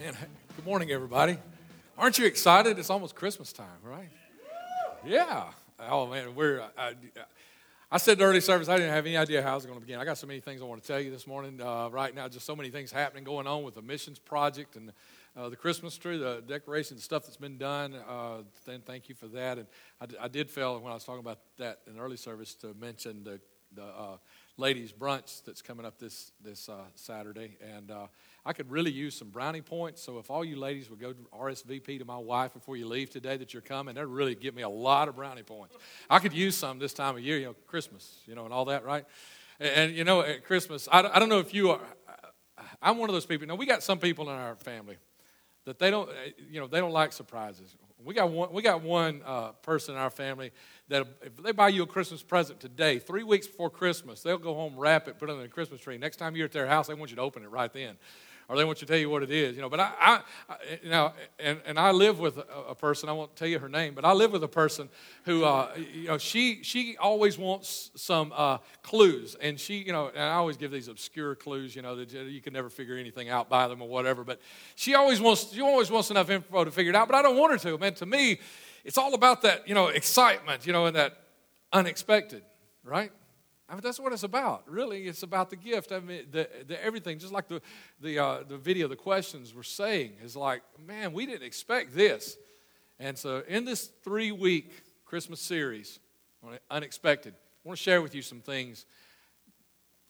Good morning, everybody. Aren't you excited? It's almost Christmas time, right? Yeah. Oh man, we're. I, I said early service, I didn't have any idea how I was going to begin. I got so many things I want to tell you this morning. Uh, right now, just so many things happening, going on with the missions project and uh, the Christmas tree, the decoration, the stuff that's been done. Uh, then thank you for that. And I, I, did fail when I was talking about that in early service to mention the the uh, ladies' brunch that's coming up this this uh, Saturday, and uh, I could really use some brownie points. So if all you ladies would go RSVP to my wife before you leave today that you're coming, that'd really give me a lot of brownie points. I could use some this time of year, you know, Christmas, you know, and all that, right? And, and you know, at Christmas, I, I don't know if you are. I'm one of those people. Now we got some people in our family that they don't, you know, they don't like surprises. We got one, we got one uh, person in our family that if they buy you a Christmas present today, three weeks before Christmas, they'll go home, wrap it, put it on the Christmas tree. Next time you're at their house, they want you to open it right then or they want you to tell you what it is, you know. But I, I, I you know, and, and I live with a, a, person. I won't tell you her name, but I live with a person who, uh, you know, she she always wants some uh, clues, and she, you know, and I always give these obscure clues, you know, that you can never figure anything out by them or whatever. But she always wants she always wants enough info to figure it out. But I don't want her to. Man, to me, it's all about that, you know, excitement, you know, and that unexpected, right? I mean, that's what it's about. Really, it's about the gift. I mean, the, the everything. Just like the the uh, the video, the questions were saying is like, man, we didn't expect this. And so, in this three week Christmas series, unexpected, I want to share with you some things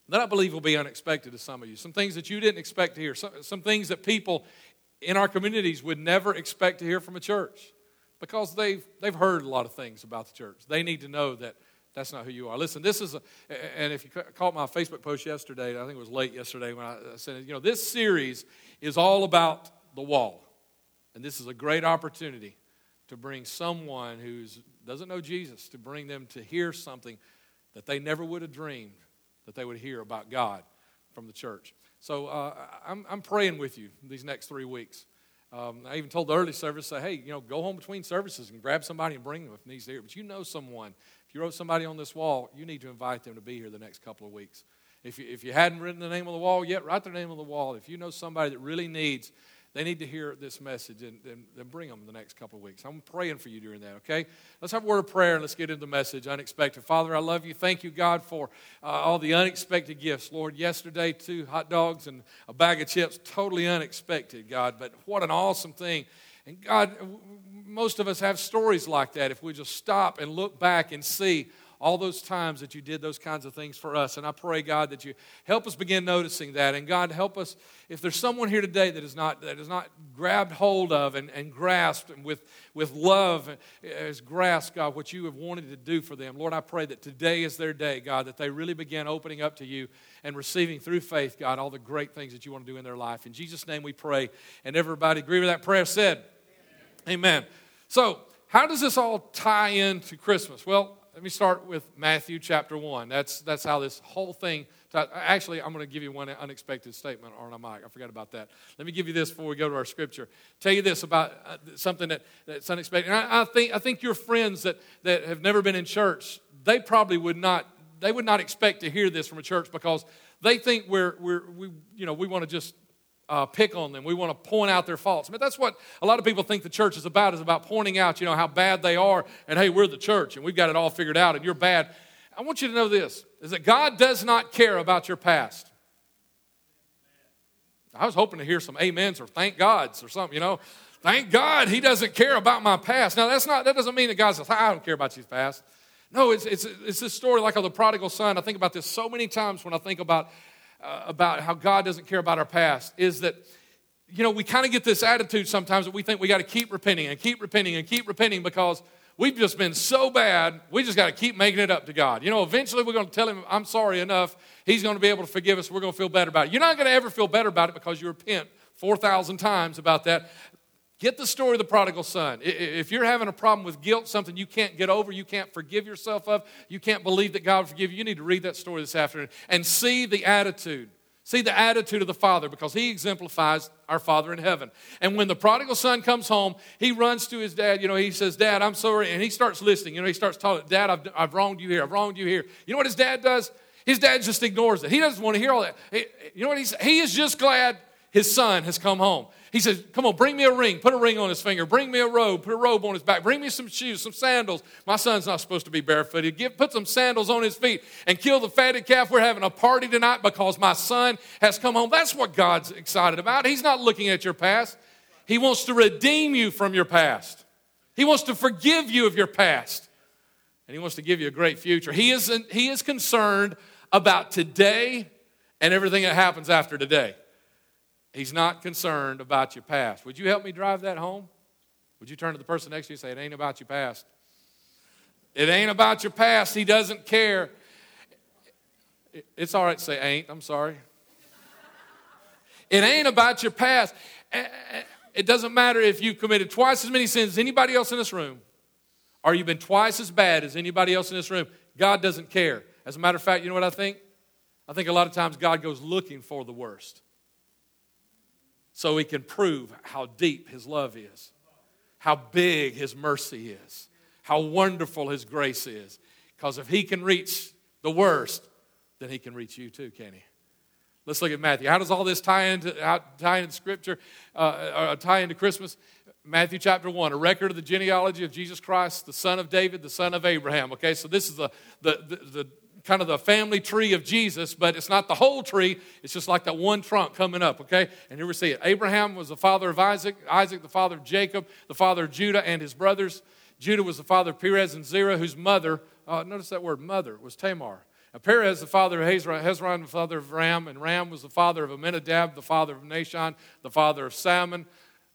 that I believe will be unexpected to some of you. Some things that you didn't expect to hear. Some, some things that people in our communities would never expect to hear from a church because they've they've heard a lot of things about the church. They need to know that that's not who you are. Listen, this is, a, and if you caught my Facebook post yesterday, I think it was late yesterday when I said, you know, this series is all about the wall. And this is a great opportunity to bring someone who doesn't know Jesus, to bring them to hear something that they never would have dreamed that they would hear about God from the church. So uh, I'm, I'm praying with you these next three weeks. Um, I even told the early service, say, hey, you know, go home between services and grab somebody and bring them if needs to hear. But you know someone if you wrote somebody on this wall, you need to invite them to be here the next couple of weeks. If you, if you hadn't written the name on the wall yet, write their name on the wall. If you know somebody that really needs, they need to hear this message, and then bring them the next couple of weeks. I'm praying for you during that, okay? Let's have a word of prayer and let's get into the message, unexpected. Father, I love you. Thank you, God, for uh, all the unexpected gifts. Lord, yesterday, two hot dogs and a bag of chips, totally unexpected, God, but what an awesome thing. And God, most of us have stories like that. If we just stop and look back and see all those times that you did those kinds of things for us. And I pray, God, that you help us begin noticing that. And God, help us, if there's someone here today that is not, that is not grabbed hold of and, and grasped and with, with love, has grasped, God, what you have wanted to do for them. Lord, I pray that today is their day, God, that they really begin opening up to you and receiving through faith, God, all the great things that you want to do in their life. In Jesus' name we pray. And everybody agree with that prayer said, Amen. So, how does this all tie into Christmas? Well, let me start with Matthew chapter 1. That's, that's how this whole thing. Actually, I'm going to give you one unexpected statement, am I? I forgot about that. Let me give you this before we go to our scripture. Tell you this about uh, something that, that's unexpected. I, I, think, I think your friends that, that have never been in church, they probably would not, they would not expect to hear this from a church because they think we're, we're we, you know, we want to just uh, pick on them. We want to point out their faults. But that's what a lot of people think the church is about, is about pointing out, you know, how bad they are. And hey, we're the church and we've got it all figured out and you're bad. I want you to know this, is that God does not care about your past. I was hoping to hear some amens or thank gods or something, you know. Thank God he doesn't care about my past. Now, that's not, that doesn't mean that God says, I don't care about your past. No, it's, it's, it's this story like of the prodigal son. I think about this so many times when I think about uh, about how God doesn't care about our past is that, you know, we kind of get this attitude sometimes that we think we got to keep repenting and keep repenting and keep repenting because we've just been so bad, we just got to keep making it up to God. You know, eventually we're going to tell Him, I'm sorry enough. He's going to be able to forgive us. We're going to feel better about it. You're not going to ever feel better about it because you repent 4,000 times about that. Get the story of the prodigal son. If you're having a problem with guilt, something you can't get over, you can't forgive yourself of, you can't believe that God will forgive you, you need to read that story this afternoon and see the attitude. See the attitude of the father because he exemplifies our father in heaven. And when the prodigal son comes home, he runs to his dad. You know, he says, Dad, I'm sorry. And he starts listening. You know, he starts talking, Dad, I've, I've wronged you here. I've wronged you here. You know what his dad does? His dad just ignores it. He doesn't want to hear all that. He, you know what he's He is just glad his son has come home. He says, Come on, bring me a ring. Put a ring on his finger. Bring me a robe. Put a robe on his back. Bring me some shoes, some sandals. My son's not supposed to be barefooted. Give, put some sandals on his feet and kill the fatted calf. We're having a party tonight because my son has come home. That's what God's excited about. He's not looking at your past, He wants to redeem you from your past. He wants to forgive you of your past. And He wants to give you a great future. He is, he is concerned about today and everything that happens after today. He's not concerned about your past. Would you help me drive that home? Would you turn to the person next to you and say, It ain't about your past? It ain't about your past. He doesn't care. It's all right to say ain't. I'm sorry. It ain't about your past. Eh, eh, it doesn't matter if you've committed twice as many sins as anybody else in this room, or you've been twice as bad as anybody else in this room. God doesn't care. As a matter of fact, you know what I think? I think a lot of times God goes looking for the worst so he can prove how deep his love is, how big his mercy is, how wonderful his grace is. Because if he can reach the worst, then he can reach you too, can he? Let's look at Matthew. How does all this tie into tie into Scripture, uh, uh, tie into Christmas? Matthew chapter 1, a record of the genealogy of Jesus Christ, the son of David, the son of Abraham. Okay, so this is the, the, the kind of the family tree of Jesus, but it's not the whole tree. It's just like that one trunk coming up, okay? And here we see it. Abraham was the father of Isaac, Isaac the father of Jacob, the father of Judah and his brothers. Judah was the father of Perez and Zerah, whose mother, uh, notice that word mother, was Tamar. Now, Perez, the father of Hezron, Hezron, the father of Ram, and Ram was the father of Amminadab, the father of Nahshon, the father of Salmon,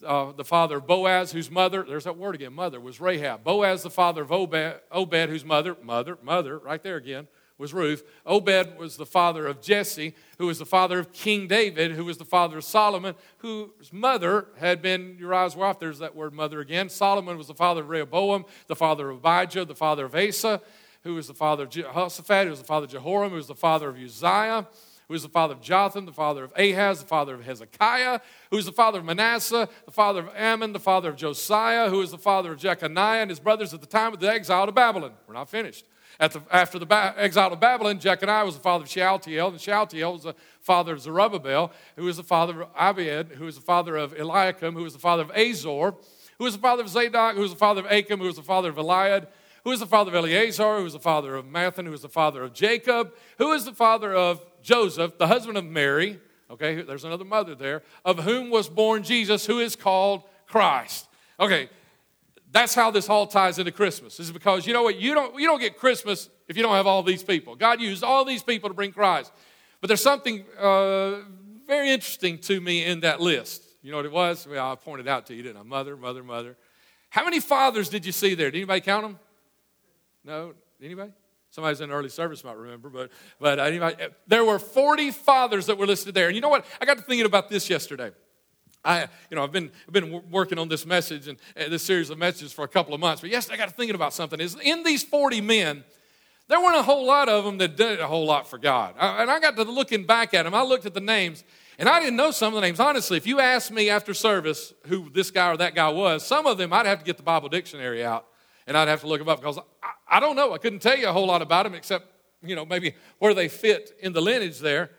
uh, the father of Boaz, whose mother, there's that word again, mother, was Rahab. Boaz, the father of Obed, Obed whose mother, mother, mother, right there again, was Ruth. Obed was the father of Jesse, who was the father of King David, who was the father of Solomon, whose mother had been Uriah's wife. There's that word mother again. Solomon was the father of Rehoboam, the father of Abijah, the father of Asa, who was the father of Jehoshaphat, who was the father of Jehoram, who was the father of Uzziah, who was the father of Jotham, the father of Ahaz, the father of Hezekiah, who was the father of Manasseh, the father of Amon, the father of Josiah, who was the father of Jeconiah and his brothers at the time of the exile to Babylon. We're not finished. The, after the ba- exile of Babylon, Jeconiah was the father of Shealtiel, and Shealtiel was the father of Zerubbabel, who was the father of Abiud, who was the father of Eliakim, who was the father of Azor, who was the father of Zadok, who was the father of Achim, who was the father of Eliud, who was the father of Eleazar, who was the father of Matthan, who was the father of Jacob, who was the father of Joseph, the husband of Mary. Okay, there's another mother there, of whom was born Jesus, who is called Christ. Okay, that's how this all ties into Christmas. Is because you know what? You don't, you don't get Christmas if you don't have all these people. God used all these people to bring Christ. But there's something uh, very interesting to me in that list. You know what it was? Well, I pointed out to you, didn't I? Mother, mother, mother. How many fathers did you see there? Did anybody count them? No? Anybody? Somebody's in early service might remember, but, but anybody, there were 40 fathers that were listed there. And you know what? I got to thinking about this yesterday. I, you know, I've been, I've been working on this message and uh, this series of messages for a couple of months. But yes, I got to thinking about something. Is in these 40 men, there weren't a whole lot of them that did a whole lot for God. I, and I got to looking back at them. I looked at the names, and I didn't know some of the names. Honestly, if you asked me after service who this guy or that guy was, some of them I'd have to get the Bible dictionary out and I'd have to look them up because I, I don't know. I couldn't tell you a whole lot about them except, you know, maybe where they fit in the lineage there.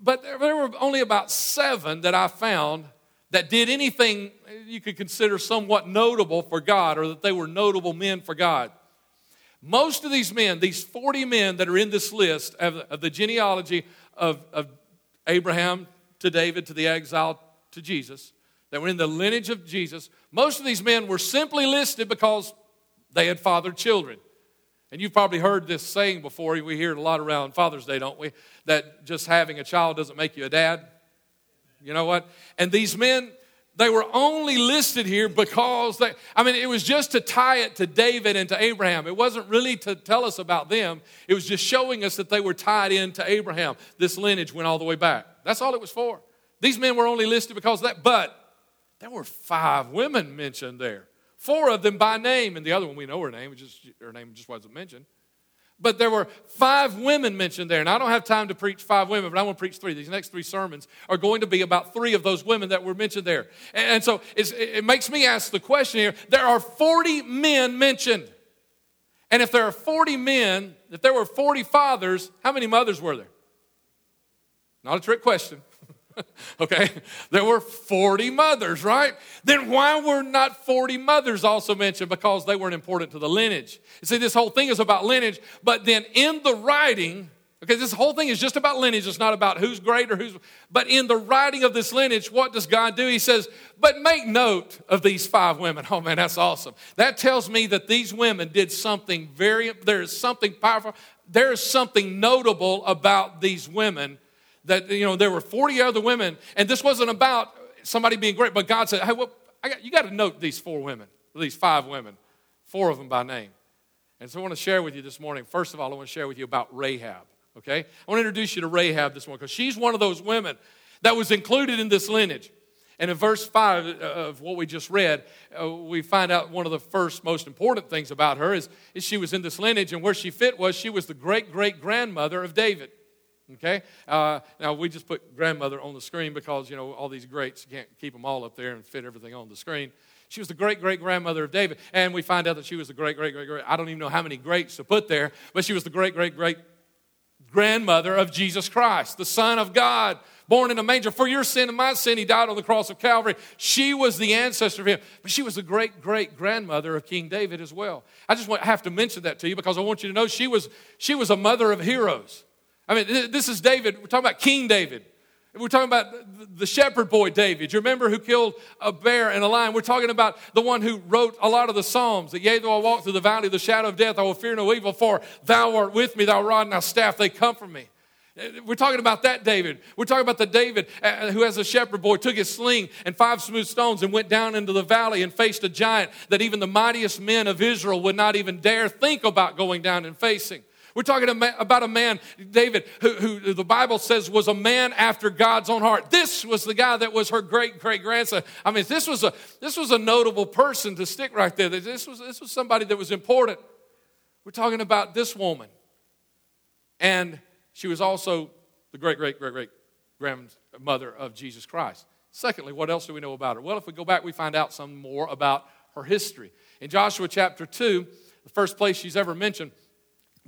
But there, there were only about seven that I found that did anything you could consider somewhat notable for God or that they were notable men for God. Most of these men, these 40 men that are in this list of, of the genealogy of, of Abraham to David to the exile to Jesus, that were in the lineage of Jesus, most of these men were simply listed because they had fathered children. And you've probably heard this saying before. We hear it a lot around Father's Day, don't we? That just having a child doesn't make you a dad. You know what? And these men, they were only listed here because they, I mean, it was just to tie it to David and to Abraham. It wasn't really to tell us about them, it was just showing us that they were tied into Abraham. This lineage went all the way back. That's all it was for. These men were only listed because that, but there were five women mentioned there. Four of them by name, and the other one we know her name, just her name just wasn't mentioned. But there were five women mentioned there. And I don't have time to preach five women, but I want to preach three. These next three sermons are going to be about three of those women that were mentioned there. And so it makes me ask the question here there are 40 men mentioned. And if there are 40 men, if there were 40 fathers, how many mothers were there? Not a trick question. okay? There were 40 mothers, right? Then why were not 40 mothers also mentioned? Because they weren't important to the lineage. You see, this whole thing is about lineage, but then in the writing, Okay, this whole thing is just about lineage. It's not about who's great or who's. But in the writing of this lineage, what does God do? He says, But make note of these five women. Oh man, that's awesome. That tells me that these women did something very, there is something powerful. There is something notable about these women that, you know, there were 40 other women, and this wasn't about somebody being great, but God said, Hey, well, got, you got to note these four women, these five women, four of them by name. And so I want to share with you this morning. First of all, I want to share with you about Rahab okay? I want to introduce you to Rahab this morning because she's one of those women that was included in this lineage. And in verse 5 uh, of what we just read, uh, we find out one of the first most important things about her is, is she was in this lineage, and where she fit was she was the great great grandmother of David. Okay? Uh, now, we just put grandmother on the screen because, you know, all these greats, you can't keep them all up there and fit everything on the screen. She was the great great grandmother of David. And we find out that she was the great great great great, I don't even know how many greats to put there, but she was the great great great grandmother of Jesus Christ, the Son of God, born in a manger. For your sin and my sin, he died on the cross of Calvary. She was the ancestor of him, but she was the great great grandmother of King David as well. I just want, have to mention that to you because I want you to know she was, she was a mother of heroes. I mean, this is David. We're talking about King David. We're talking about the shepherd boy David. You remember who killed a bear and a lion? We're talking about the one who wrote a lot of the Psalms. That yea, though I walk through the valley of the shadow of death, I will fear no evil, for thou art with me, thou rod and thy staff, they comfort me. We're talking about that David. We're talking about the David uh, who, as a shepherd boy, took his sling and five smooth stones and went down into the valley and faced a giant that even the mightiest men of Israel would not even dare think about going down and facing. We're talking about a man, David, who, who, the Bible says was a man after God's own heart. This was the guy that was her great great grandson. I mean, this was a this was a notable person to stick right there. This was this was somebody that was important. We're talking about this woman, and she was also the great great great great grandmother of Jesus Christ. Secondly, what else do we know about her? Well, if we go back, we find out some more about her history. In Joshua chapter 2, the first place she's ever mentioned,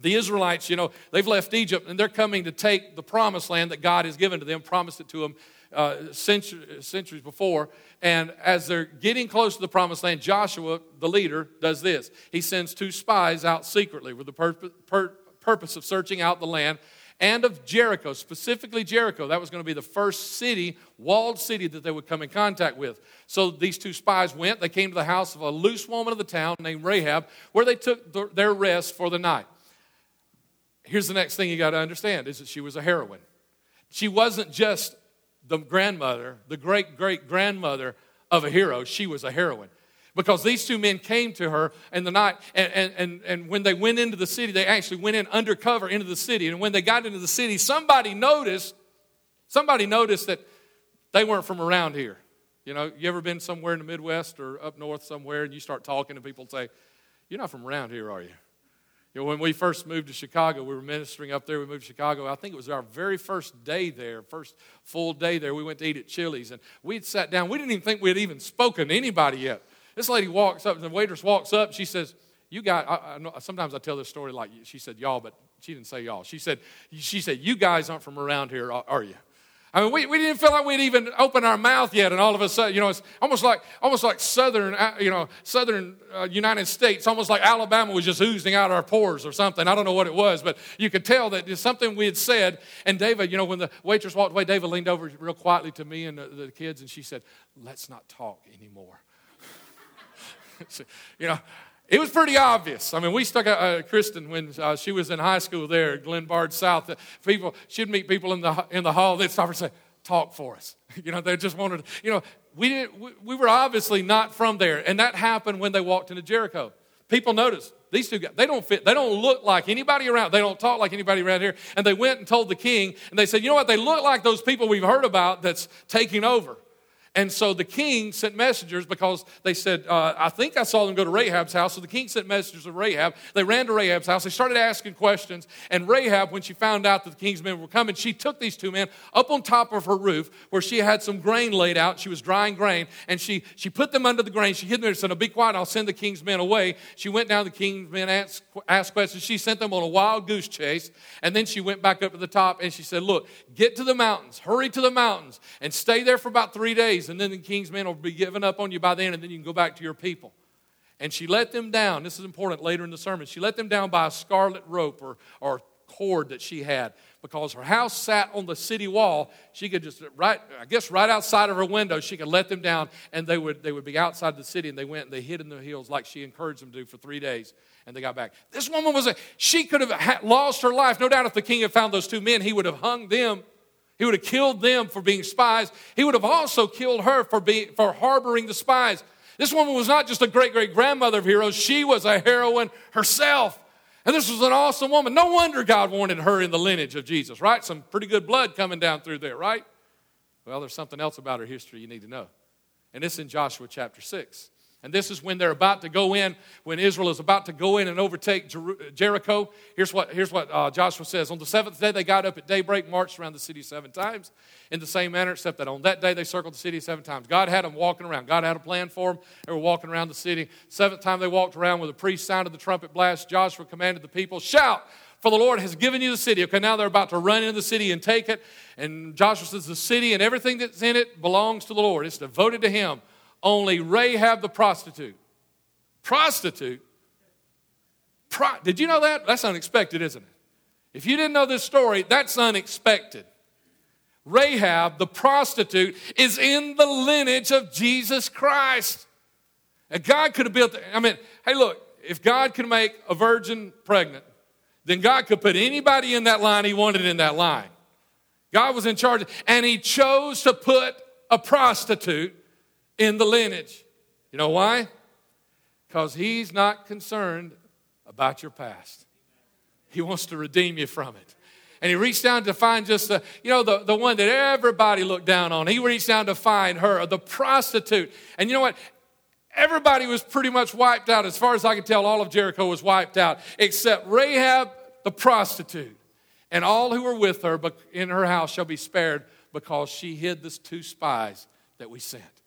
the Israelites, you know, they've left Egypt and they're coming to take the promised land that God has given to them, promised it to them uh, centuries, before. And as they're getting close to the promised land, Joshua, the leader, does this. He sends two spies out secretly with the pur- purpose of searching out the land and of Jericho, specifically Jericho. That was going to be the first city, walled city, that they would come in contact with. So these two spies went. They came to the house of a loose woman of the town named Rahab, where they took their rest for the night here's the next thing you got to understand is that she was a heroine. She wasn't just the grandmother, the great great grandmother of a hero, she was a heroine. Because these two men came to her in the night, and, and, and, and when they went into the city, they actually went in undercover into the city. And when they got into the city, somebody noticed, somebody noticed that they weren't from around here. You know, you ever been somewhere in the Midwest or up north somewhere and you start talking to people and say, You're not from around here, are you? You know, when we first moved to Chicago, we were ministering up there. We moved to Chicago. I think it was our very first day there, first full day there. We went to eat at Chili's, and we'd sat down. We didn't even think we had even spoken to anybody yet. This lady walks up, the waitress walks up. She says, "You got." I, I sometimes I tell this story like she said y'all, but she didn't say y'all. She said, "She said you guys aren't from around here, are you?" I mean, we, we didn't feel like we'd even opened our mouth yet, and all of a sudden, you know, it's almost like almost like southern, uh, you know, southern uh, United States, almost like Alabama was just oozing out our pores or something. I don't know what it was, but you could tell that it's something we had said. And David, you know, when the waitress walked away, David leaned over real quietly to me and the, the kids, and she said, "Let's not talk anymore." you know, it was pretty obvious. I mean, we stuck uh, Kristen when uh, she was in high school there Glenbard South. Uh, people, she'd meet people in the in the hall. They'd stop and say, "Talk for us." You know, they just wanted. You know, we didn't. We, we were obviously not from there, and that happened when they walked into Jericho. People noticed these two guys. They don't fit. They don't look like anybody around. They don't talk like anybody around here. And they went and told the king, and they said, "You know what? They look like those people we've heard about that's taking over." And so the king sent messengers because they said, uh, I think I saw them go to Rahab's house. So the king sent messengers to Rahab. They ran to Rahab's house. They started asking questions. And Rahab, when she found out that the king's men were coming, she took these two men up on top of her roof where she had some grain laid out. She was drying grain. And she, she put them under the grain. She hid them there and said, Be quiet, I'll send the king's men away. She went down, the king's men asked, asked questions. She sent them on a wild goose chase. And then she went back up to the top and she said, Look, get to the mountains, hurry to the mountains, and stay there for about three days. And then the king's men will be given up on you by then, and then you can go back to your people. And she let them down. This is important later in the sermon. She let them down by a scarlet rope or, or cord that she had because her house sat on the city wall. She could just, right, I guess, right outside of her window, she could let them down and they would, they would be outside the city and they went and they hid in the hills like she encouraged them to do for three days and they got back. This woman was a, she could have lost her life. No doubt if the king had found those two men, he would have hung them he would have killed them for being spies. He would have also killed her for, for harboring the spies. This woman was not just a great great grandmother of heroes, she was a heroine herself. And this was an awesome woman. No wonder God wanted her in the lineage of Jesus, right? Some pretty good blood coming down through there, right? Well, there's something else about her history you need to know. And it's in Joshua chapter 6. And this is when they're about to go in, when Israel is about to go in and overtake Jer- Jericho. Here's what, here's what uh, Joshua says On the seventh day, they got up at daybreak, marched around the city seven times in the same manner, except that on that day they circled the city seven times. God had them walking around. God had a plan for them. They were walking around the city. Seventh time they walked around with a priest sounded the trumpet blast. Joshua commanded the people, Shout! For the Lord has given you the city. Okay, now they're about to run into the city and take it. And Joshua says, The city and everything that's in it belongs to the Lord. It's devoted to Him. Only Rahab the prostitute. Prostitute? Pro- Did you know that? That's unexpected, isn't it? If you didn't know this story, that's unexpected. Rahab, the prostitute, is in the lineage of Jesus Christ. And God could have built, I mean, hey, look, if God could make a virgin pregnant, then God could put anybody in that line he wanted in that line. God was in charge, and he chose to put a prostitute in the lineage. You know why? Because he's not concerned about your past. He wants to redeem you from it. And he reached down to find just the, you know, the, the one that everybody looked down on. He reached down to find her, the prostitute. And you know what? Everybody was pretty much wiped out. As far as I can tell, all of Jericho was wiped out, except Rahab, the prostitute. And all who were with her in her house shall be spared because she hid the two spies that we sent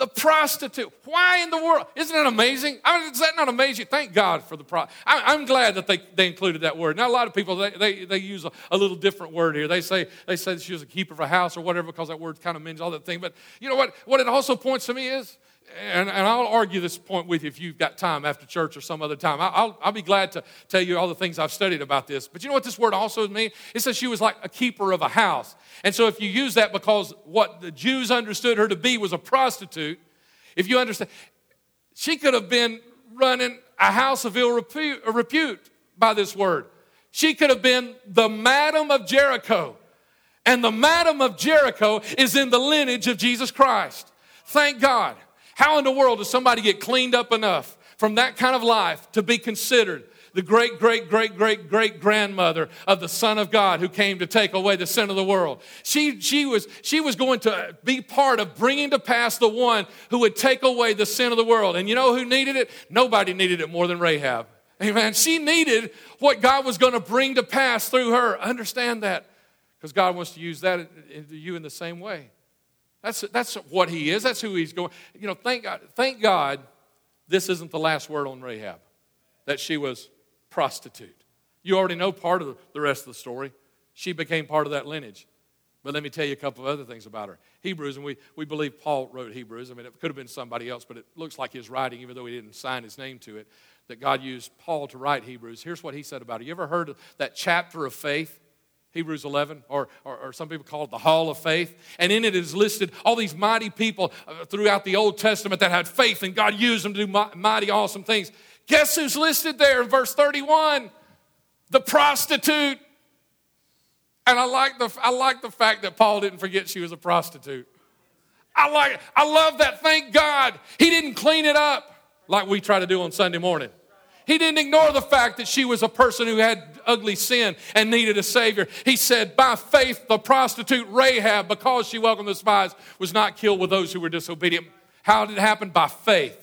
the prostitute. Why in the world? Isn't that amazing? I mean, is that not amazing? Thank God for the prostitute. I'm glad that they, they included that word. Now, a lot of people, they, they, they use a, a, little different word here. They say, they say she was a keeper of a house or whatever because that word kind of means all that thing. But you know what? What it also points to me is and, and, I'll argue this point with you if you've got time after church or some other time. I'll, I'll be glad to tell you all the things I've studied about this. But you know what this word also means? It says she was like a keeper of a house. And so if you use that because what the Jews understood her to be was a prostitute, if you understand, she could have been running a house of ill repute, uh, repute by this word. She could have been the madam of Jericho. And the madam of Jericho is in the lineage of Jesus Christ. Thank God. How in the world does somebody get cleaned up enough from that kind of life to be considered the great, great, great, great, great grandmother of the Son of God who came to take away the sin of the world. She, she, was, she was going to be part of bringing to pass the one who would take away the sin of the world. And you know who needed it? Nobody needed it more than Rahab. Amen. She needed what God was going to bring to pass through her. Understand that because God wants to use that you in the same way. That's, that's what he is. That's who he's going. You know, thank God, thank God this isn't the last word on Rahab, that she was prostitute. You already know part of the rest of the story. She became part of that lineage. But let me tell you a couple of other things about her. Hebrews, and we, we believe Paul wrote Hebrews. I mean, it could have been somebody else, but it looks like his writing, even though he didn't sign his name to it, that God used Paul to write Hebrews. Here's what he said about it. You ever heard of that chapter of faith? Hebrews 11, or, or, or, some people call it the Hall of Faith. And in it is listed all these mighty people uh, throughout the Old Testament that had faith and God used them to do mighty, awesome things. Guess who's listed there in verse 31? The prostitute. And I like the, I like the fact that Paul didn't forget she was a prostitute. I like I love that. Thank God. He didn't clean it up like we try to do on Sunday morning. He didn't ignore the fact that she was a person who had ugly sin and needed a Savior. He said, By faith, the prostitute Rahab, because she welcomed the spies, was not killed with those who were disobedient. How did it happen? By faith.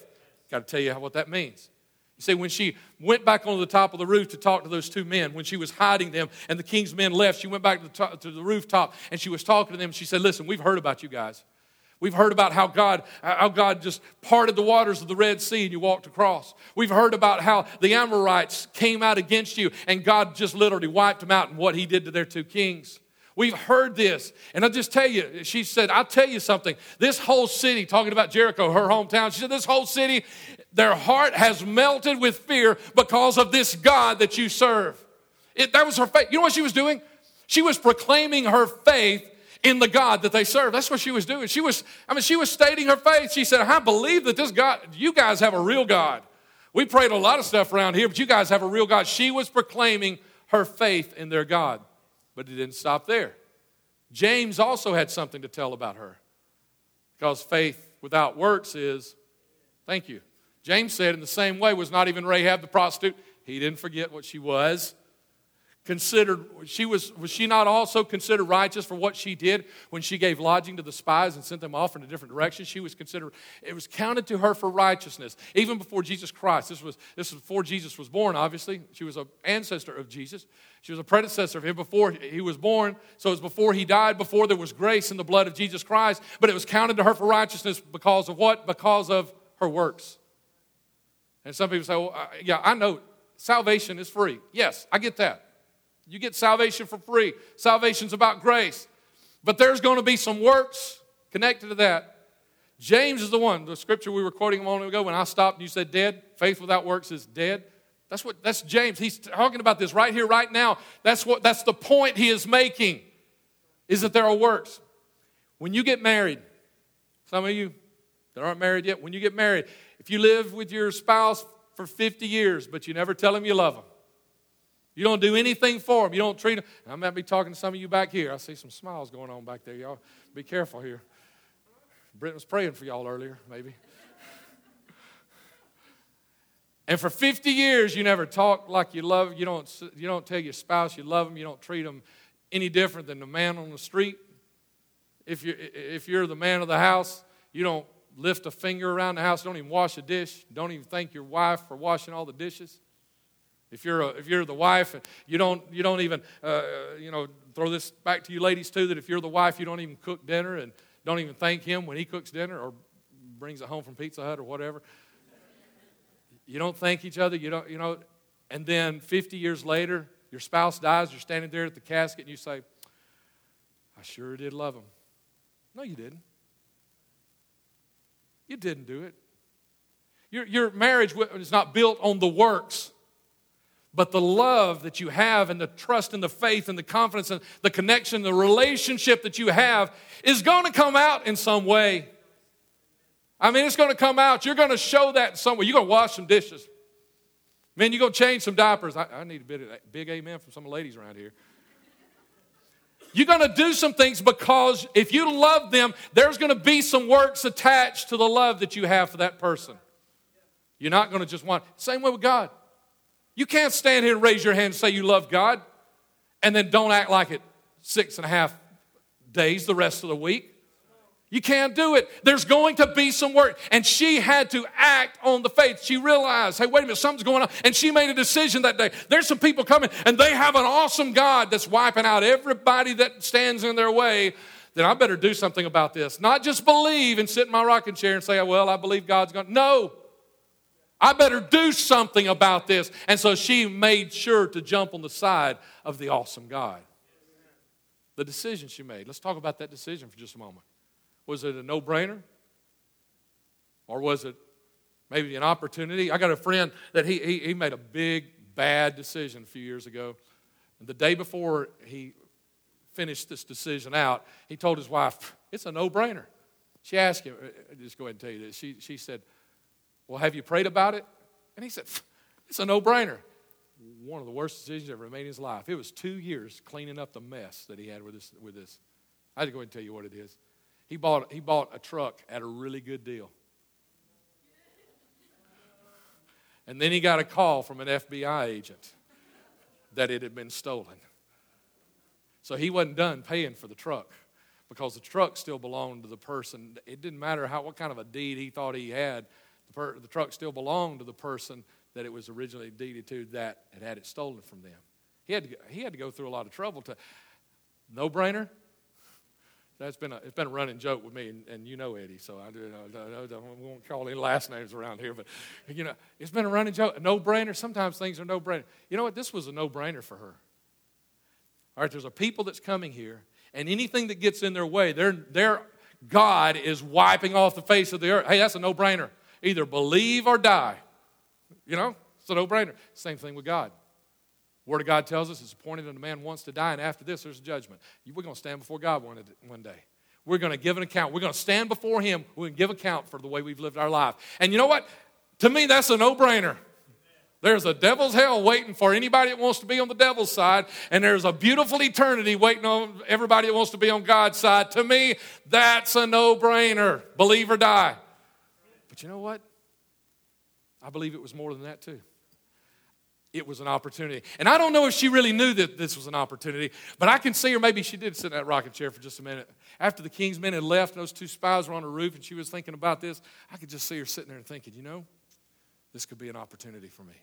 Got to tell you what that means. You see, when she went back onto the top of the roof to talk to those two men, when she was hiding them and the king's men left, she went back to the, top, to the rooftop and she was talking to them. She said, Listen, we've heard about you guys. We've heard about how God, how God just parted the waters of the Red Sea and you walked across. We've heard about how the Amorites came out against you and God just literally wiped them out and what he did to their two kings. We've heard this. And I'll just tell you, she said, I'll tell you something. This whole city, talking about Jericho, her hometown, she said, this whole city, their heart has melted with fear because of this God that you serve. It, that was her faith. You know what she was doing? She was proclaiming her faith in the God that they serve. That's what she was doing. She was, I mean, she was stating her faith. She said, I believe that this God, you guys have a real God. We prayed a lot of stuff around here, but you guys have a real God. She was proclaiming her faith in their God. But it didn't stop there. James also had something to tell about her. Because faith without works is, thank you. James said in the same way, was not even Rahab the prostitute. He didn't forget what she was considered she was was she not also considered righteous for what she did when she gave lodging to the spies and sent them off in a different direction? She was considered it was counted to her for righteousness even before jesus christ. This was this was before jesus was born obviously. She was an ancestor of jesus. She was a predecessor of him before he was born. So it was before he died before there was grace in the blood of jesus christ. But it was counted to her for righteousness because of what? Because of her works. And some people say well yeah i know. Salvation is free. Yes i get that you get salvation for free. Salvation's about grace. But there's going to be some works connected to that. James is the one, the scripture we were quoting a moment ago when I stopped and you said dead. Faith without works is dead. That's what that's James. He's talking about this right here, right now. That's what that's the point he is making. Is that there are works. When you get married, some of you that aren't married yet, when you get married, if you live with your spouse for 50 years, but you never tell them you love them, you don't do anything for them. You don't treat them. I might be talking to some of you back here. I see some smiles going on back there, y'all. Be careful here. Brent was praying for y'all earlier, maybe. and for 50 years, you never talk like you love. You don't. You don't tell your spouse you love them. You don't treat them any different than the man on the street. If you're if you're the man of the house, you don't lift a finger around the house. Don't even wash a dish. Don't even thank your wife for washing all the dishes. If you're, a, if you're the wife, you don't, you don't even, uh, you know, throw this back to you ladies too, that if you're the wife, you don't even cook dinner and don't even thank him when he cooks dinner or brings it home from Pizza Hut or whatever. You don't thank each other, you don't, you know, and then 50 years later, your spouse dies, you're standing there at the casket and you say, I sure did love him. No, you didn't. You didn't do it. Your, your marriage is not built on the works but the love that you have and the trust and the faith and the confidence and the connection, the relationship that you have is going to come out in some way. I mean, it's going to come out. You're going to show that somewhere. You're going to wash some dishes. Man, you're going to change some diapers. I, I need a bit of that big amen from some of the ladies around here. You're going to do some things because if you love them, there's going to be some works attached to the love that you have for that person. You're not going to just want, same way with God. You can't stand here and raise your hand and say you love God and then don't act like it six and a half days the rest of the week. You can't do it. There's going to be some work. And she had to act on the faith. She realized, hey, wait a minute, something's going on. And she made a decision that day. There's some people coming, and they have an awesome God that's wiping out everybody that stands in their way. Then I better do something about this. Not just believe and sit in my rocking chair and say, well, I believe God's going. No. I better do something about this. And so she made sure to jump on the side of the awesome God. The decision she made. Let's talk about that decision for just a moment. Was it a no brainer? Or was it maybe an opportunity? I got a friend that he, he, he made a big, bad decision a few years ago. And the day before he finished this decision out, he told his wife, It's a no brainer. She asked him, uh, just go ahead and tell you this. She, she said, well, have you prayed about it? And he said, It's a no brainer. One of the worst decisions ever made in his life. It was two years cleaning up the mess that he had with this. With this. I had to go ahead and tell you what it is. He bought, he bought a truck at a really good deal. And then he got a call from an FBI agent that it had been stolen. So he wasn't done paying for the truck because the truck still belonged to the person. It didn't matter how, what kind of a deed he thought he had, the, per, the truck still belonged to the person that it was originally deeded to that had had it stolen from them. He had to, he had to go through a lot of trouble to, no brainer. That's been a, it's been a running joke with me, and, and you know Eddie, so I, do, I, I, I won't call any last names around here, but you know, it's been a running joke, a no brainer. Sometimes things are no brainer. You know what? This was a no brainer for her. All right, there's a people that's coming here, and anything that gets in their way, their, their God is wiping off the face of the earth. Hey, that's a no brainer. Either believe or die. You know, it's a no brainer. Same thing with God. Word of God tells us it's appointed unto man wants to die, and after this, there's a judgment. We're going to stand before God one, one day. We're going to give an account. We're going to stand before Him. We're going to give account for the way we've lived our life. And you know what? To me, that's a no brainer. There's a devil's hell waiting for anybody that wants to be on the devil's side, and there's a beautiful eternity waiting on everybody that wants to be on God's side. To me, that's a no brainer. Believe or die. But you know what? I believe it was more than that, too it was an opportunity. And I don't know if she really knew that this was an opportunity, but I can see her. Maybe she did sit in that rocking chair for just a minute. After the king's men had left, and those two spies were on the roof, and she was thinking about this. I could just see her sitting there and thinking, you know, this could be an opportunity for me.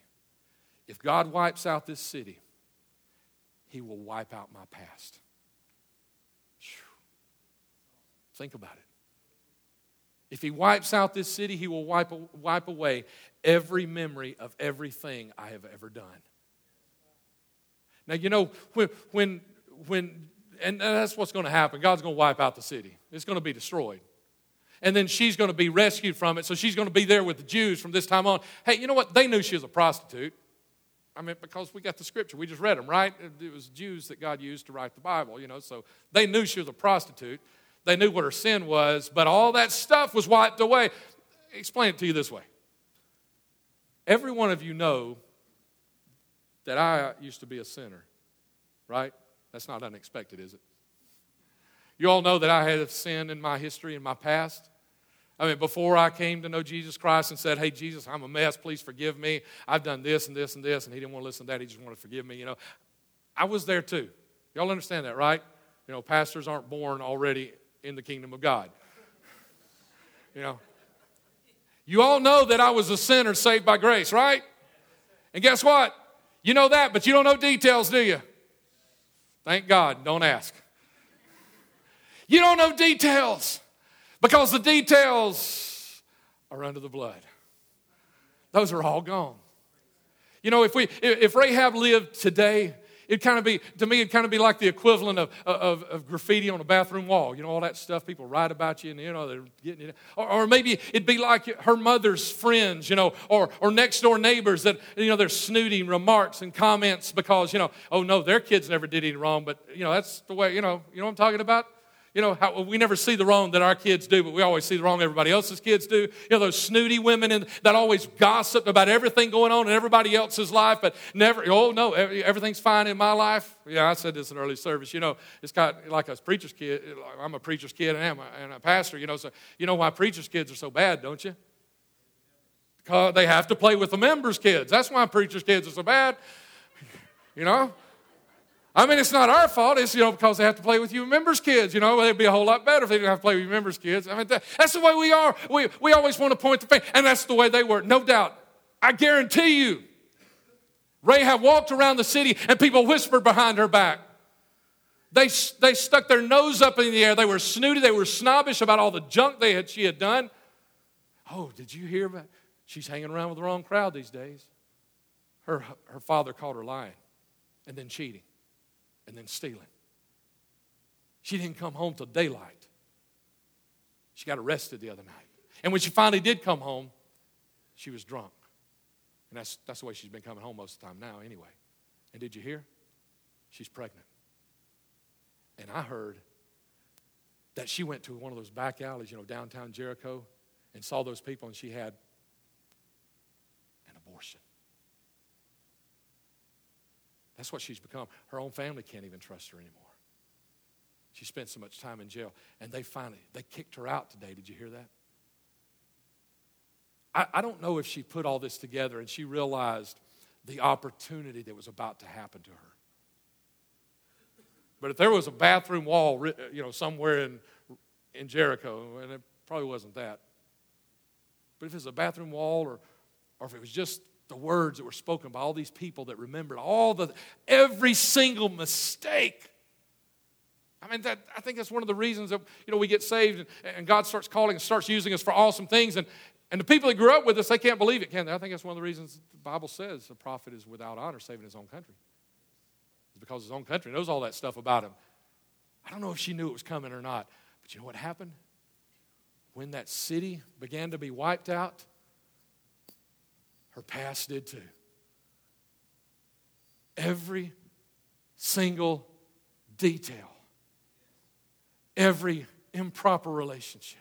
If God wipes out this city, He will wipe out my past. Think about it. If he wipes out this city, he will wipe, wipe away every memory of everything I have ever done. Now, you know, when, when, when and that's what's going to happen. God's going to wipe out the city, it's going to be destroyed. And then she's going to be rescued from it. So she's going to be there with the Jews from this time on. Hey, you know what? They knew she was a prostitute. I mean, because we got the scripture, we just read them, right? It was Jews that God used to write the Bible, you know, so they knew she was a prostitute. They knew what her sin was, but all that stuff was wiped away. Explain it to you this way. Every one of you know that I used to be a sinner, right? That's not unexpected, is it? You all know that I had a sin in my history, in my past. I mean, before I came to know Jesus Christ and said, Hey, Jesus, I'm a mess. Please forgive me. I've done this and this and this. And he didn't want to listen to that. He just wanted to forgive me. You know, I was there too. Y'all understand that, right? You know, pastors aren't born already in the kingdom of God. You know, you all know that I was a sinner saved by grace, right? And guess what? You know that, but you don't know details, do you? Thank God, don't ask. You don't know details because the details are under the blood. Those are all gone. You know, if we if Rahab lived today, It'd kind of be, to me, it'd kind of be like the equivalent of, of, of, graffiti on a bathroom wall. You know, all that stuff people write about you and, you know, they're getting it. Or, or maybe it'd be like her mother's friends, you know, or, or next door neighbors that, you know, they're snooting remarks and comments because, you know, oh no, their kids never did anything wrong. But, you know, that's the way, you know, you know what I'm talking about? You know, how, we never see the wrong that our kids do, but we always see the wrong everybody else's kids do. You know, those snooty women in, that always gossip about everything going on in everybody else's life, but never, oh no, everything's fine in my life. Yeah, I said this in early service. You know, it's of like a preacher's kid. I'm a preacher's kid and I'm a, and a pastor, you know, so you know why preacher's kids are so bad, don't you? Because they have to play with the members' kids. That's why preacher's kids are so bad. You know? I mean, it's not our fault. It's, you know, because they have to play with you members' kids. You know, it'd be a whole lot better if they didn't have to play with you members' kids. I mean, that, that's the way we are. We, we always want to point the finger, and that's the way they were, no doubt. I guarantee you. Rahab walked around the city, and people whispered behind her back. They, they stuck their nose up in the air. They were snooty. They were snobbish about all the junk they had, she had done. Oh, did you hear about? She's hanging around with the wrong crowd these days. Her, her father called her lying and then cheating and then stealing. She didn't come home till daylight. She got arrested the other night. And when she finally did come home, she was drunk. And that's, that's the way she's been coming home most of the time now, anyway. And did you hear? She's pregnant. And I heard that she went to one of those back alleys, you know, downtown Jericho, and saw those people, and she had an abortion. That's what she's become. Her own family can't even trust her anymore. She spent so much time in jail. And they finally, they kicked her out today. Did you hear that? I, I don't know if she put all this together and she realized the opportunity that was about to happen to her. But if there was a bathroom wall, you know, somewhere in, in Jericho, and it probably wasn't that, but if it was a bathroom wall or, or if it was just the words that were spoken by all these people that remembered all the, every single mistake. I mean, that, I think that's one of the reasons that, you know, we get saved and, and God starts calling and starts using us for awesome things. And, and the people that grew up with us, they can't believe it, can they? I think that's one of the reasons the Bible says a prophet is without honor, saving his own country. It's because his own country knows all that stuff about him. I don't know if she knew it was coming or not, but you know what happened? When that city began to be wiped out, her past did too. Every single detail, every improper relationship,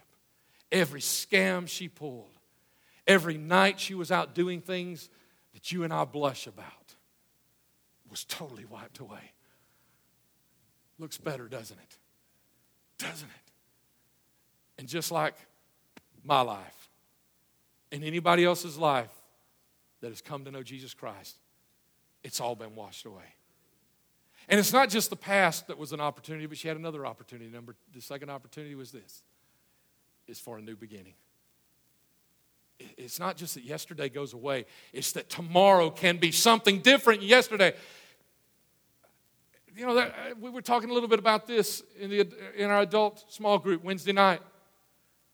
every scam she pulled, every night she was out doing things that you and I blush about was totally wiped away. Looks better, doesn't it? Doesn't it? And just like my life and anybody else's life that has come to know Jesus Christ, it's all been washed away. And it's not just the past that was an opportunity, but she had another opportunity. Number the second opportunity was this is for a new beginning. It's not just that yesterday goes away, it's that tomorrow can be something different yesterday you know, that, uh, we were talking a little bit about this in, the, in our adult small group Wednesday night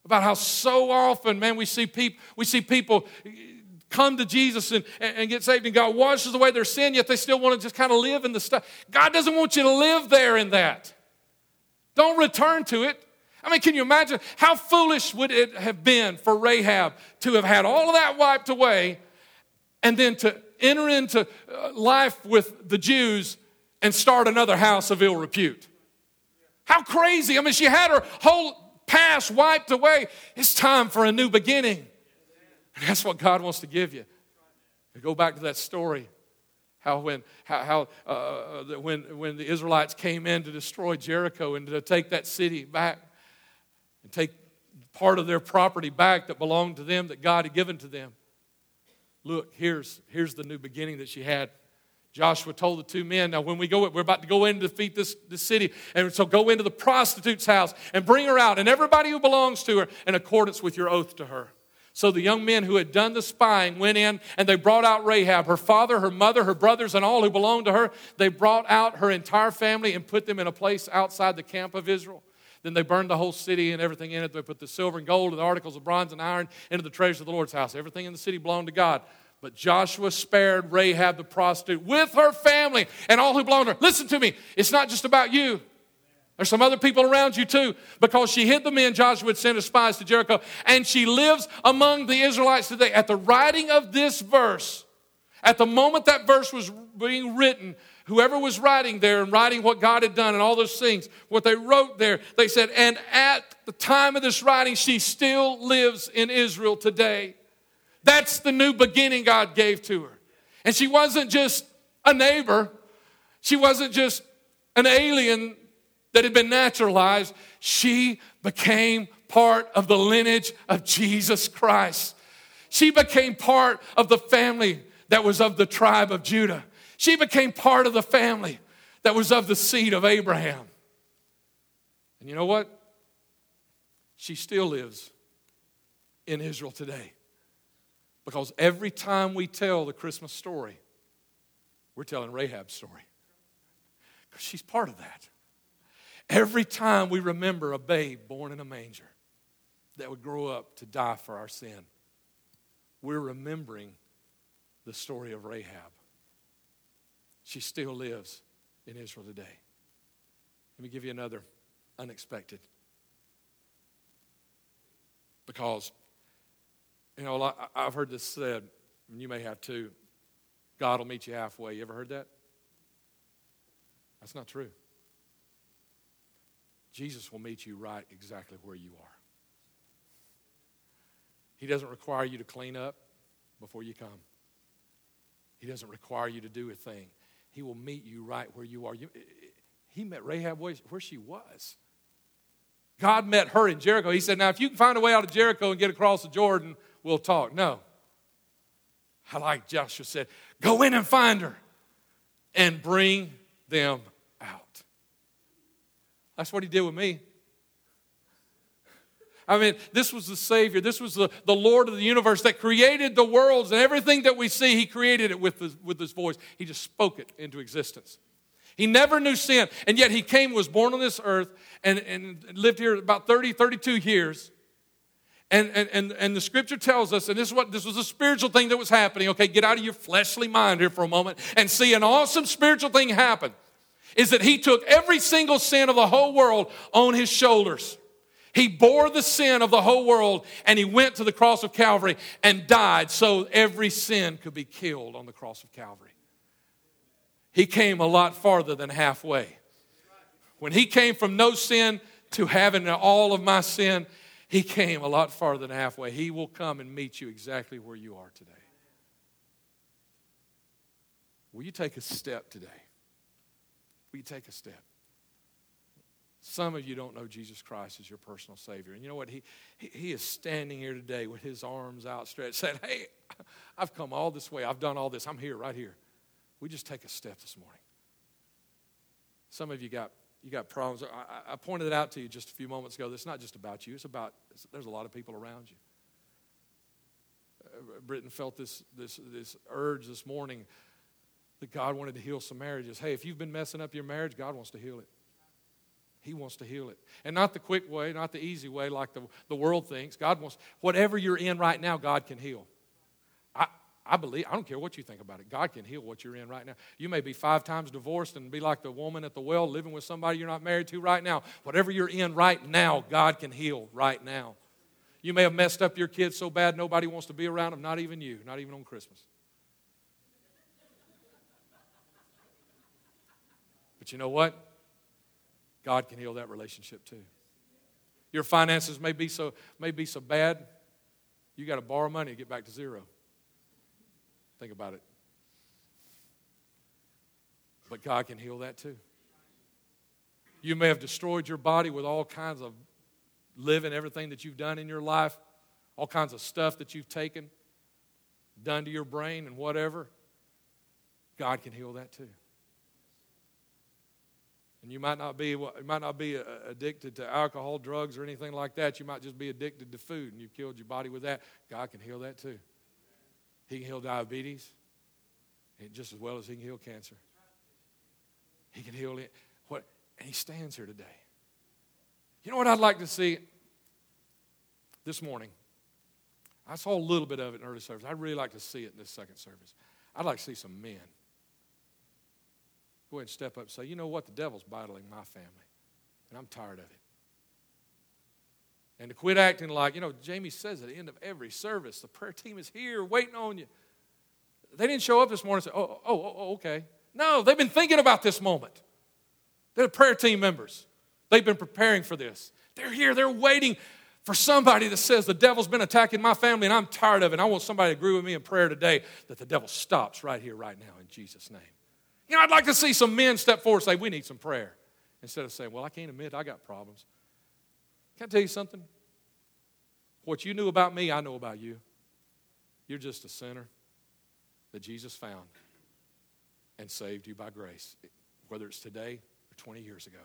about how so often, man, we see people, we see people come to Jesus and, and get saved, and God washes away their sin, yet they still want to just kind of live in the stuff. God doesn't want you to live there in that. Don't return to it. I mean, can you imagine how foolish would it have been for Rahab to have had all of that wiped away and then to enter into uh, life with the Jews and start another house of ill repute. How crazy. I mean, she had her whole past wiped away. It's time for a new beginning. And that's what God wants to give you. Go back to that story, how when, how, how uh, uh when, when the Israelites came in to destroy Jericho and to take that city back and take part of their property back that belonged to them that God had given to them. Look, here's, here's the new beginning that she had. Joshua told the two men, Now, when we go, we're about to go in to defeat this, this city. And so go into the prostitute's house and bring her out, and everybody who belongs to her, in accordance with your oath to her. So the young men who had done the spying went in and they brought out Rahab, her father, her mother, her brothers, and all who belonged to her. They brought out her entire family and put them in a place outside the camp of Israel. Then they burned the whole city and everything in it. They put the silver and gold and the articles of bronze and iron into the treasures of the Lord's house. Everything in the city belonged to God. But Joshua spared Rahab the prostitute with her family and all who belonged to her. Listen to me, it's not just about you. There's some other people around you too, because she hid the men Joshua had sent as spies to Jericho, and she lives among the Israelites today. At the writing of this verse, at the moment that verse was being written, whoever was writing there and writing what God had done and all those things, what they wrote there, they said, and at the time of this writing, she still lives in Israel today. That's the new beginning God gave to her. And she wasn't just a neighbor, she wasn't just an alien that had been naturalized. She became part of the lineage of Jesus Christ. She became part of the family that was of the tribe of Judah. She became part of the family that was of the seed of Abraham. And you know what? She still lives in Israel today. Because every time we tell the Christmas story, we're telling Rahab's story. Because she's part of that. Every time we remember a babe born in a manger that would grow up to die for our sin, we're remembering the story of Rahab. She still lives in Israel today. Let me give you another unexpected. Because you know, I've heard this said, and you may have too God will meet you halfway. You ever heard that? That's not true. Jesus will meet you right exactly where you are. He doesn't require you to clean up before you come, He doesn't require you to do a thing. He will meet you right where you are. You, he met Rahab where she was. God met her in Jericho. He said, Now, if you can find a way out of Jericho and get across the Jordan, we'll talk. No. I like Joshua said, go in and find her and bring them. That's what he did with me. I mean, this was the Savior. This was the, the Lord of the universe that created the worlds and everything that we see. He created it with his, with his voice. He just spoke it into existence. He never knew sin, and yet he came, was born on this earth, and, and lived here about 30, 32 years. And, and, and, and the scripture tells us, and this is what this was a spiritual thing that was happening. Okay, get out of your fleshly mind here for a moment and see an awesome spiritual thing happen. Is that he took every single sin of the whole world on his shoulders. He bore the sin of the whole world and he went to the cross of Calvary and died so every sin could be killed on the cross of Calvary. He came a lot farther than halfway. When he came from no sin to having all of my sin, he came a lot farther than halfway. He will come and meet you exactly where you are today. Will you take a step today? Will you take a step? Some of you don't know Jesus Christ as your personal Savior. And you know what? He, he, is standing here today with his arms outstretched, saying, Hey, I've come all this way. I've done all this. I'm here, right here. We just take a step this morning. Some of you got you got problems. I, I pointed it out to you just a few moments ago. It's not just about you. It's about it's, there's a lot of people around you. Uh, Britton felt this this this urge this morning that God wanted to heal some marriages. Hey, if you've been messing up your marriage, God wants to heal it. He wants to heal it. And not the quick way, not the easy way like the, the world thinks. God wants, whatever you're in right now, God can heal. I, I believe, I don't care what you think about it. God can heal what you're in right now. You may be five times divorced and be like the woman at the well living with somebody you're not married to right now. Whatever you're in right now, God can heal right now. You may have messed up your kids so bad nobody wants to be around them, not even you, not even on Christmas. But you know what? God can heal that relationship too. Your finances may be so, may be so bad, you got to borrow money to get back to zero. Think about it. But God can heal that too. You may have destroyed your body with all kinds of living, everything that you've done in your life, all kinds of stuff that you've taken, done to your brain, and whatever. God can heal that too. And you might not be, you might not be uh, addicted to alcohol, drugs, or anything like that. You might just be addicted to food, and you've killed your body with that. God can heal that too. He can heal diabetes, just as well as He can heal cancer. He can heal it. What? And He stands here today. You know what I'd like to see this morning? I saw a little bit of it in early service. I'd really like to see it in this second service. I'd like to see some men Go ahead and step up and say, you know what? The devil's battling my family, and I'm tired of it. And to quit acting like, you know, Jamie says at the end of every service, the prayer team is here waiting on you. They didn't show up this morning and say, oh, oh, oh, oh okay. No, they've been thinking about this moment. They're prayer team members. They've been preparing for this. They're here, they're waiting for somebody that says, The devil's been attacking my family and I'm tired of it. I want somebody to agree with me in prayer today that the devil stops right here, right now, in Jesus' name. You know, I'd like to see some men step forward and say, We need some prayer. Instead of saying, Well, I can't admit I got problems. Can I tell you something? What you knew about me, I know about you. You're just a sinner that Jesus found and saved you by grace, whether it's today or 20 years ago.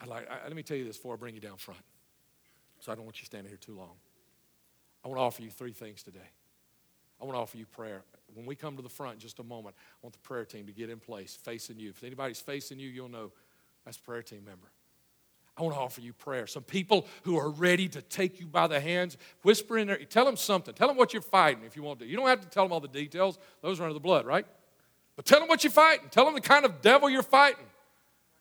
I'd like, I, let me tell you this before I bring you down front, so I don't want you standing here too long. I want to offer you three things today. I want to offer you prayer when we come to the front in just a moment, I want the prayer team to get in place, facing you. If anybody's facing you, you'll know that's a prayer team member. I want to offer you prayer. Some people who are ready to take you by the hands, whisper in there, tell them something. Tell them what you're fighting if you want to. You don't have to tell them all the details, those are under the blood, right? But tell them what you're fighting. Tell them the kind of devil you're fighting.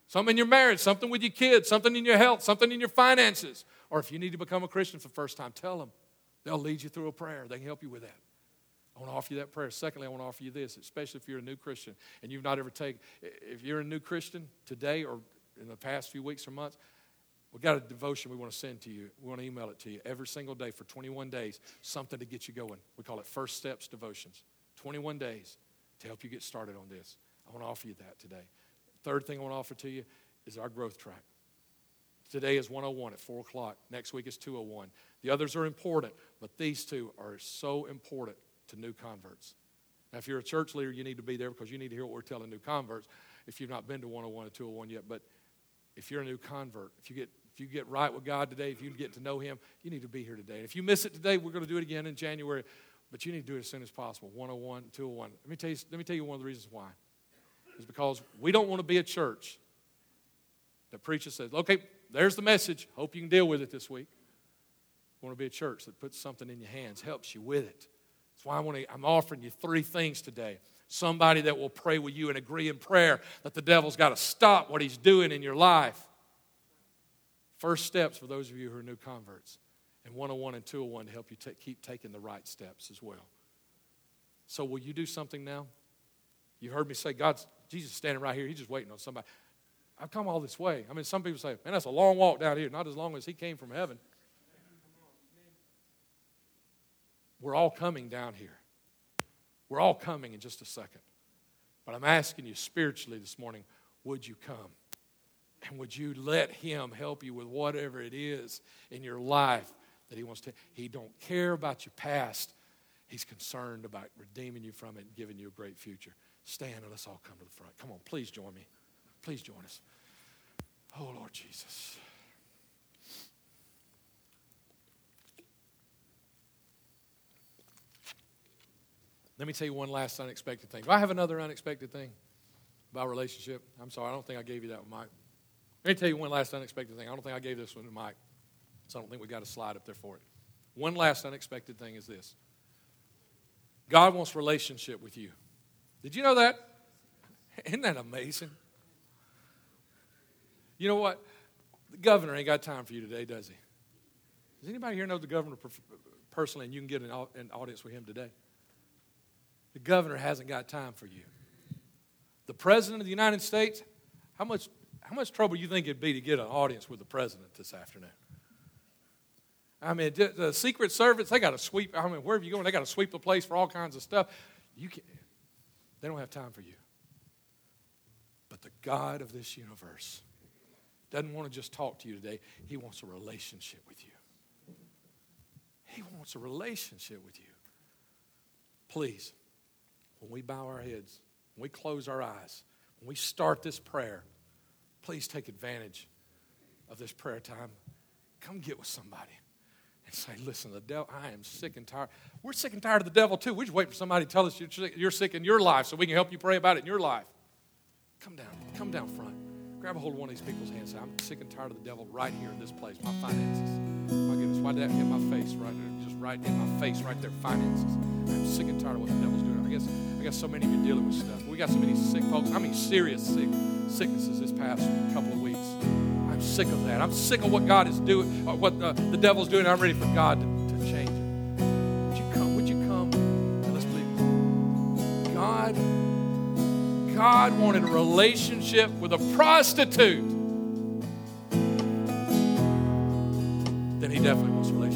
Something in your marriage, something with your kids, something in your health, something in your finances. Or if you need to become a Christian for the first time, tell them. They'll lead you through a prayer, they can help you with that. I want to offer you that prayer. Secondly, I want to offer you this, especially if you're a new Christian and you've not ever taken, if you're a new Christian today or in the past few weeks or months, we've got a devotion we want to send to you. We want to email it to you every single day for 21 days, something to get you going. We call it First Steps Devotions. 21 days to help you get started on this. I want to offer you that today. Third thing I want to offer to you is our growth track. Today is 101 at 4 o'clock. Next week is 201. The others are important, but these two are so important to new converts. Now, if you're a church leader, you need to be there because you need to hear what we're telling new converts if you've not been to 101 and 201 yet. But if you're a new convert, if you get if you get right with God today, if you get to know Him, you need to be here today. And If you miss it today, we're going to do it again in January, but you need to do it as soon as possible 101, 201. Let me tell you, let me tell you one of the reasons why. It's because we don't want to be a church that preacher says, okay, there's the message. Hope you can deal with it this week. We want to be a church that puts something in your hands, helps you with it. That's why I want to, I'm offering you three things today. Somebody that will pray with you and agree in prayer that the devil's got to stop what he's doing in your life. First steps for those of you who are new converts, and 101 and 201 to help you t- keep taking the right steps as well. So, will you do something now? You heard me say, God's Jesus standing right here. He's just waiting on somebody. I've come all this way. I mean, some people say, man, that's a long walk down here. Not as long as he came from heaven. We're all coming down here. We're all coming in just a second. But I'm asking you spiritually this morning would you come? And would you let him help you with whatever it is in your life that he wants to? He don't care about your past. He's concerned about redeeming you from it and giving you a great future. Stand and let's all come to the front. Come on, please join me. Please join us. Oh, Lord Jesus. Let me tell you one last unexpected thing. Do I have another unexpected thing about relationship? I'm sorry, I don't think I gave you that one, Mike. Let me tell you one last unexpected thing. I don't think I gave this one to Mike, so I don't think we got a slide up there for it. One last unexpected thing is this God wants relationship with you. Did you know that? Isn't that amazing? You know what? The governor ain't got time for you today, does he? Does anybody here know the governor personally and you can get an audience with him today? The governor hasn't got time for you. The president of the United States, how much, how much trouble do you think it'd be to get an audience with the president this afternoon? I mean, the Secret Service, they got to sweep, I mean, wherever you going? they got to sweep the place for all kinds of stuff. You can, they don't have time for you. But the God of this universe, doesn't want to just talk to you today, He wants a relationship with you. He wants a relationship with you. Please, when we bow our heads, when we close our eyes, when we start this prayer, please take advantage of this prayer time. Come get with somebody and say, Listen, the devil, I am sick and tired. We're sick and tired of the devil too. We're just waiting for somebody to tell us you're sick in your life so we can help you pray about it in your life. Come down, come down front. Grab a hold of one of these people's hands. Say, I'm sick and tired of the devil right here in this place. My finances. My goodness, why did that hit my face right there? Right in my face, right there. Finances. I'm sick and tired of what the devil's doing. I guess I guess so many of you dealing with stuff. We got so many sick folks. I mean, serious sick sicknesses this past couple of weeks. I'm sick of that. I'm sick of what God is doing, uh, what the, the devil's doing. I'm ready for God to, to change it. Would you come? Would you come? Let's believe. God God wanted a relationship with a prostitute, then He definitely wants a relationship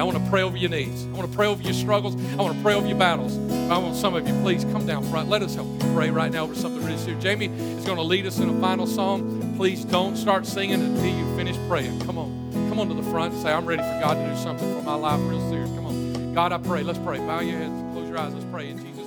I want to pray over your needs. I want to pray over your struggles. I want to pray over your battles. I want some of you, please come down front. Let us help you pray right now over something really serious. Jamie is going to lead us in a final song. Please don't start singing until you finish praying. Come on. Come on to the front and say, I'm ready for God to do something for my life real serious. Come on. God, I pray. Let's pray. Bow your heads, close your eyes. Let's pray in Jesus'.